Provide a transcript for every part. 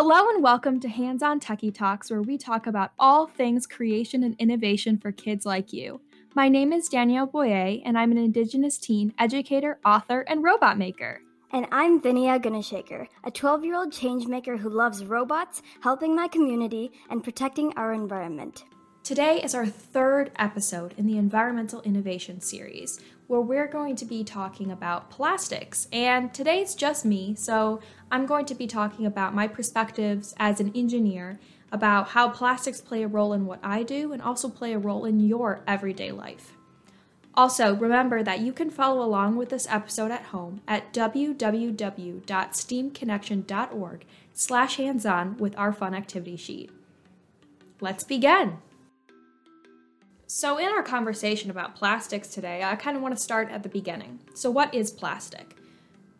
Hello and welcome to Hands On Techie Talks, where we talk about all things creation and innovation for kids like you. My name is Danielle Boyer, and I'm an Indigenous teen educator, author, and robot maker. And I'm Vinia Gunashaker, a 12 year old changemaker who loves robots, helping my community, and protecting our environment. Today is our third episode in the Environmental Innovation Series, where we're going to be talking about plastics. And today it's just me, so I'm going to be talking about my perspectives as an engineer about how plastics play a role in what I do and also play a role in your everyday life. Also, remember that you can follow along with this episode at home at www.steamconnection.org slash hands-on with our fun activity sheet. Let's begin! So, in our conversation about plastics today, I kind of want to start at the beginning. So, what is plastic?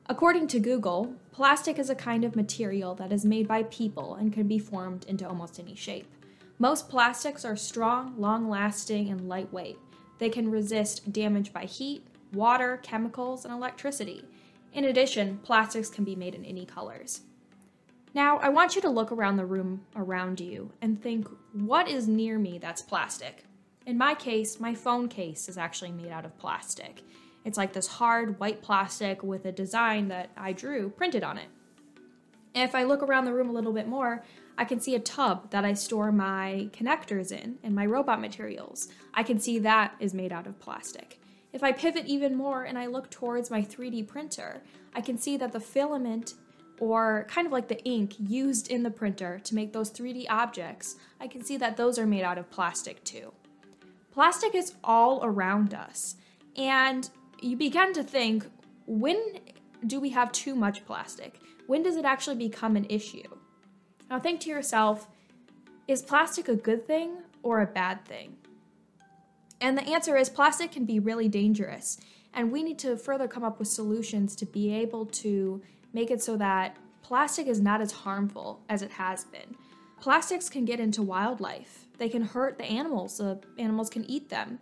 According to Google, plastic is a kind of material that is made by people and can be formed into almost any shape. Most plastics are strong, long lasting, and lightweight. They can resist damage by heat, water, chemicals, and electricity. In addition, plastics can be made in any colors. Now, I want you to look around the room around you and think what is near me that's plastic? In my case, my phone case is actually made out of plastic. It's like this hard white plastic with a design that I drew printed on it. If I look around the room a little bit more, I can see a tub that I store my connectors in and my robot materials. I can see that is made out of plastic. If I pivot even more and I look towards my 3D printer, I can see that the filament or kind of like the ink used in the printer to make those 3D objects, I can see that those are made out of plastic too. Plastic is all around us, and you begin to think when do we have too much plastic? When does it actually become an issue? Now think to yourself, is plastic a good thing or a bad thing? And the answer is plastic can be really dangerous. And we need to further come up with solutions to be able to make it so that plastic is not as harmful as it has been. Plastics can get into wildlife. They can hurt the animals. The animals can eat them.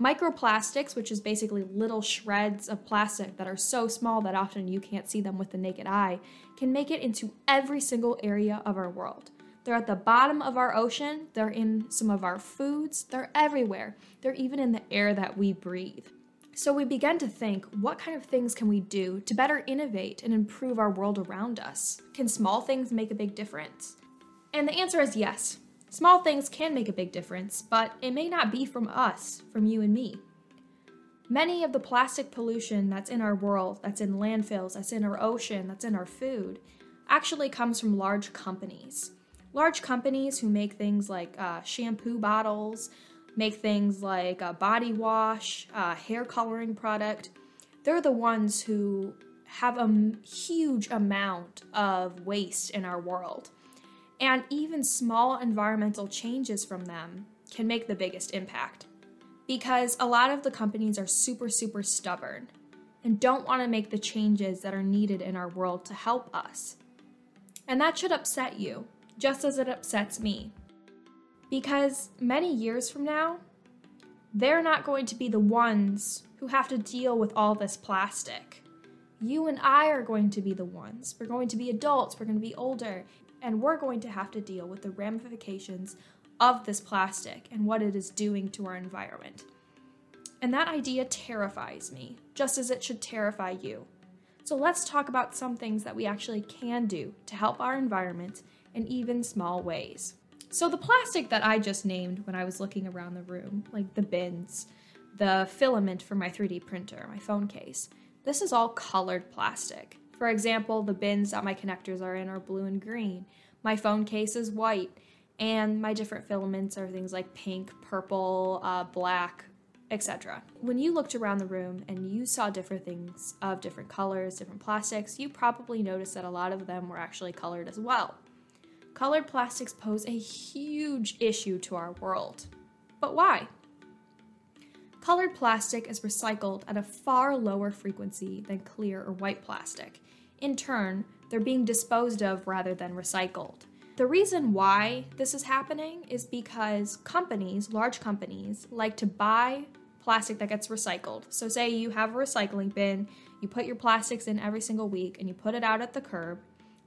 Microplastics, which is basically little shreds of plastic that are so small that often you can't see them with the naked eye, can make it into every single area of our world. They're at the bottom of our ocean, they're in some of our foods, they're everywhere. They're even in the air that we breathe. So we began to think what kind of things can we do to better innovate and improve our world around us? Can small things make a big difference? And the answer is yes. Small things can make a big difference, but it may not be from us, from you and me. Many of the plastic pollution that's in our world, that's in landfills, that's in our ocean, that's in our food, actually comes from large companies. Large companies who make things like uh, shampoo bottles, make things like a body wash, uh, hair coloring product. They're the ones who have a huge amount of waste in our world. And even small environmental changes from them can make the biggest impact. Because a lot of the companies are super, super stubborn and don't want to make the changes that are needed in our world to help us. And that should upset you, just as it upsets me. Because many years from now, they're not going to be the ones who have to deal with all this plastic. You and I are going to be the ones. We're going to be adults, we're going to be older, and we're going to have to deal with the ramifications of this plastic and what it is doing to our environment. And that idea terrifies me, just as it should terrify you. So let's talk about some things that we actually can do to help our environment in even small ways. So, the plastic that I just named when I was looking around the room, like the bins, the filament for my 3D printer, my phone case, this is all colored plastic. For example, the bins that my connectors are in are blue and green. My phone case is white, and my different filaments are things like pink, purple, uh, black, etc. When you looked around the room and you saw different things of different colors, different plastics, you probably noticed that a lot of them were actually colored as well. Colored plastics pose a huge issue to our world. But why? Colored plastic is recycled at a far lower frequency than clear or white plastic. In turn, they're being disposed of rather than recycled. The reason why this is happening is because companies, large companies, like to buy plastic that gets recycled. So, say you have a recycling bin, you put your plastics in every single week, and you put it out at the curb,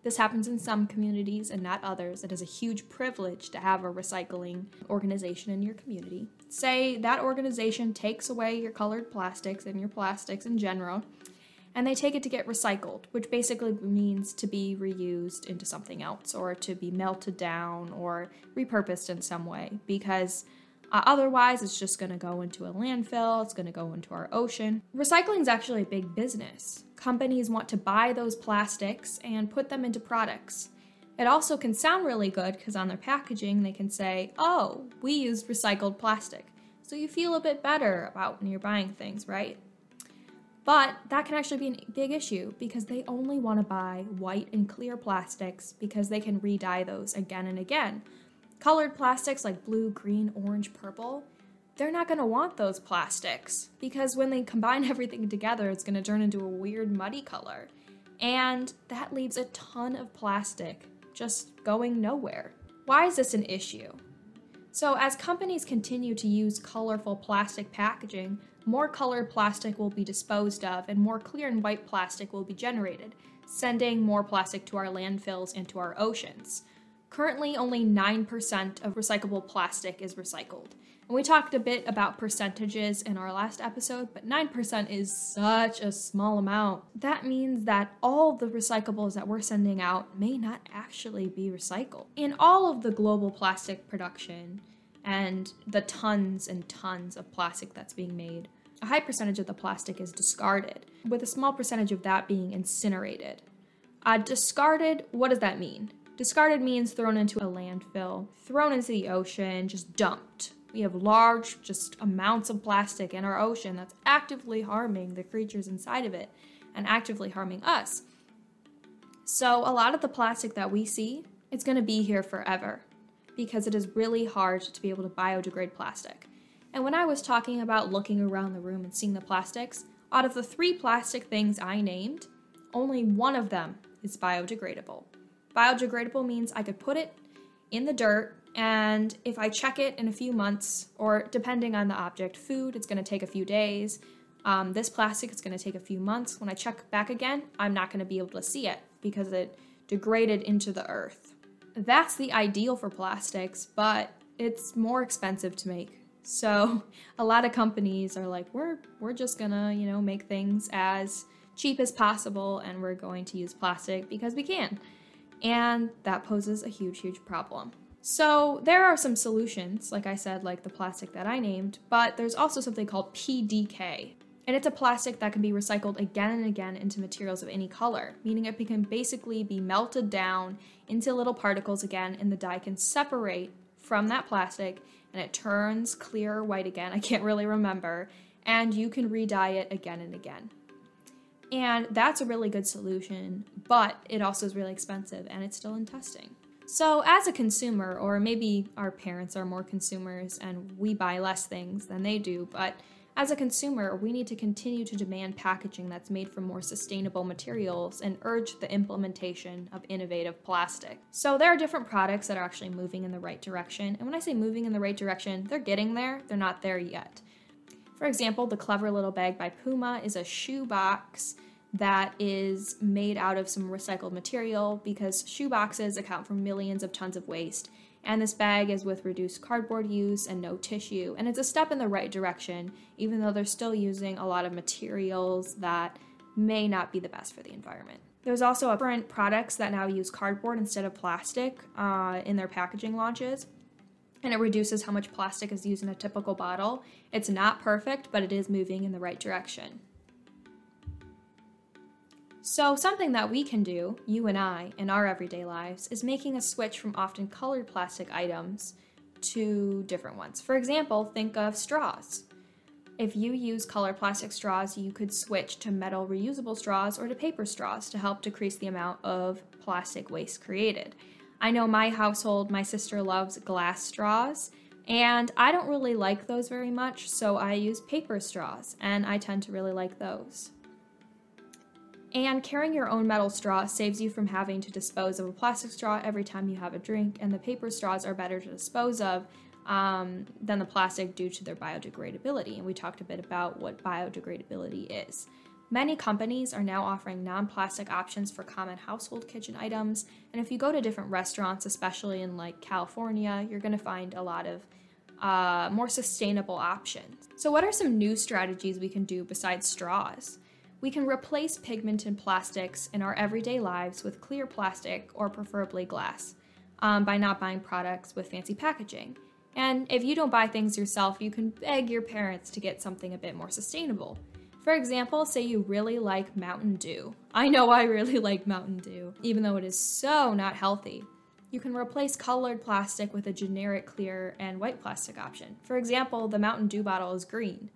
This happens in some communities and not others. It is a huge privilege to have a recycling organization in your community. Say that organization takes away your colored plastics and your plastics in general, and they take it to get recycled, which basically means to be reused into something else or to be melted down or repurposed in some way because uh, otherwise, it's just going to go into a landfill, it's going to go into our ocean. Recycling is actually a big business. Companies want to buy those plastics and put them into products. It also can sound really good because on their packaging they can say, oh, we used recycled plastic. So you feel a bit better about when you're buying things, right? But that can actually be a big issue because they only want to buy white and clear plastics because they can re dye those again and again. Colored plastics like blue, green, orange, purple, they're not going to want those plastics because when they combine everything together, it's going to turn into a weird muddy color. And that leaves a ton of plastic just going nowhere. Why is this an issue? So, as companies continue to use colorful plastic packaging, more colored plastic will be disposed of and more clear and white plastic will be generated, sending more plastic to our landfills and to our oceans. Currently, only 9% of recyclable plastic is recycled. And we talked a bit about percentages in our last episode, but 9% is such a small amount. That means that all the recyclables that we're sending out may not actually be recycled. In all of the global plastic production and the tons and tons of plastic that's being made, a high percentage of the plastic is discarded, with a small percentage of that being incinerated. Uh, discarded, what does that mean? Discarded means thrown into a landfill, thrown into the ocean, just dumped. We have large, just amounts of plastic in our ocean that's actively harming the creatures inside of it and actively harming us. So, a lot of the plastic that we see, it's going to be here forever because it is really hard to be able to biodegrade plastic. And when I was talking about looking around the room and seeing the plastics, out of the three plastic things I named, only one of them is biodegradable. Biodegradable means I could put it in the dirt, and if I check it in a few months, or depending on the object, food, it's going to take a few days. Um, this plastic it's going to take a few months. When I check back again, I'm not going to be able to see it because it degraded into the earth. That's the ideal for plastics, but it's more expensive to make. So a lot of companies are like, we're we're just gonna, you know, make things as cheap as possible and we're going to use plastic because we can and that poses a huge, huge problem. So, there are some solutions, like I said, like the plastic that I named, but there's also something called PDK. And it's a plastic that can be recycled again and again into materials of any color, meaning it can basically be melted down into little particles again, and the dye can separate from that plastic and it turns clear or white again. I can't really remember. And you can re dye it again and again. And that's a really good solution, but it also is really expensive and it's still in testing. So, as a consumer, or maybe our parents are more consumers and we buy less things than they do, but as a consumer, we need to continue to demand packaging that's made from more sustainable materials and urge the implementation of innovative plastic. So, there are different products that are actually moving in the right direction. And when I say moving in the right direction, they're getting there, they're not there yet. For example, the Clever Little Bag by Puma is a shoe box that is made out of some recycled material because shoe boxes account for millions of tons of waste. And this bag is with reduced cardboard use and no tissue. And it's a step in the right direction, even though they're still using a lot of materials that may not be the best for the environment. There's also different products that now use cardboard instead of plastic uh, in their packaging launches and it reduces how much plastic is used in a typical bottle. It's not perfect, but it is moving in the right direction. So, something that we can do, you and I, in our everyday lives, is making a switch from often colored plastic items to different ones. For example, think of straws. If you use colored plastic straws, you could switch to metal reusable straws or to paper straws to help decrease the amount of plastic waste created. I know my household, my sister loves glass straws, and I don't really like those very much, so I use paper straws, and I tend to really like those. And carrying your own metal straw saves you from having to dispose of a plastic straw every time you have a drink, and the paper straws are better to dispose of um, than the plastic due to their biodegradability. And we talked a bit about what biodegradability is. Many companies are now offering non plastic options for common household kitchen items, and if you go to different restaurants, especially in like California, you're going to find a lot of uh, more sustainable options. So, what are some new strategies we can do besides straws? We can replace pigment and plastics in our everyday lives with clear plastic or preferably glass um, by not buying products with fancy packaging. And if you don't buy things yourself, you can beg your parents to get something a bit more sustainable. For example, say you really like Mountain Dew. I know I really like Mountain Dew, even though it is so not healthy. You can replace colored plastic with a generic clear and white plastic option. For example, the Mountain Dew bottle is green.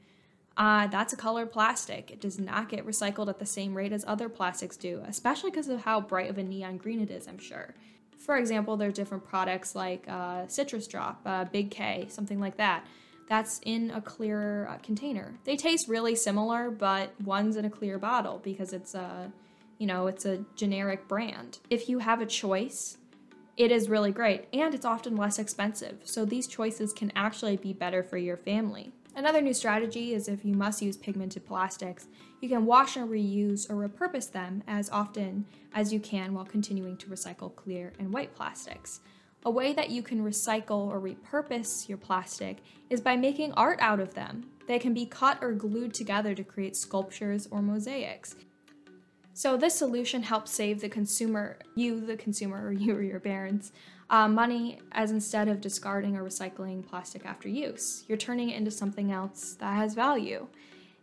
Uh, that's a colored plastic. It does not get recycled at the same rate as other plastics do, especially because of how bright of a neon green it is, I'm sure. For example, there are different products like uh, Citrus Drop, uh, Big K, something like that. That's in a clear uh, container. They taste really similar, but one's in a clear bottle because it's a, you know, it's a generic brand. If you have a choice, it is really great and it's often less expensive. So these choices can actually be better for your family. Another new strategy is if you must use pigmented plastics, you can wash and reuse or repurpose them as often as you can while continuing to recycle clear and white plastics. A way that you can recycle or repurpose your plastic is by making art out of them. They can be cut or glued together to create sculptures or mosaics. So, this solution helps save the consumer, you, the consumer, or you or your parents, uh, money as instead of discarding or recycling plastic after use. You're turning it into something else that has value.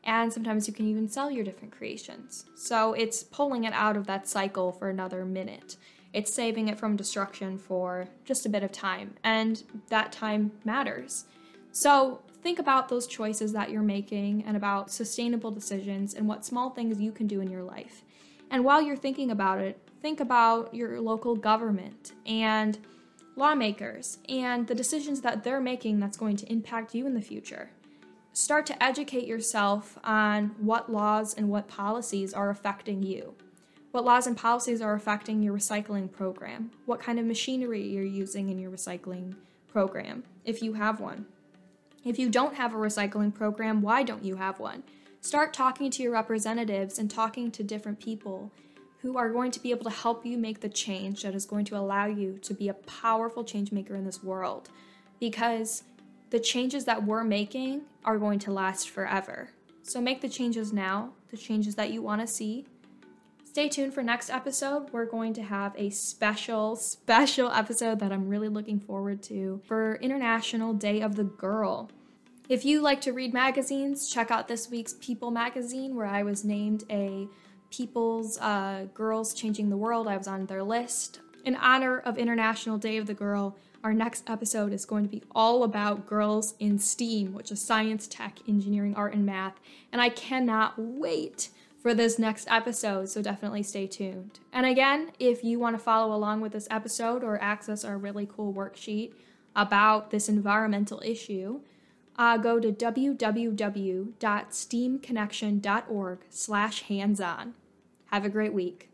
And sometimes you can even sell your different creations. So it's pulling it out of that cycle for another minute. It's saving it from destruction for just a bit of time. And that time matters. So think about those choices that you're making and about sustainable decisions and what small things you can do in your life. And while you're thinking about it, think about your local government and lawmakers and the decisions that they're making that's going to impact you in the future. Start to educate yourself on what laws and what policies are affecting you. What laws and policies are affecting your recycling program? What kind of machinery you're using in your recycling program, if you have one. If you don't have a recycling program, why don't you have one? Start talking to your representatives and talking to different people who are going to be able to help you make the change that is going to allow you to be a powerful change maker in this world. Because the changes that we're making are going to last forever. So make the changes now, the changes that you want to see. Stay tuned for next episode. We're going to have a special, special episode that I'm really looking forward to for International Day of the Girl. If you like to read magazines, check out this week's People magazine, where I was named a People's uh, Girls Changing the World. I was on their list. In honor of International Day of the Girl, our next episode is going to be all about girls in STEAM, which is science, tech, engineering, art, and math. And I cannot wait for this next episode, so definitely stay tuned. And again, if you want to follow along with this episode or access our really cool worksheet about this environmental issue, uh, go to www.steamconnection.org slash hands-on. Have a great week.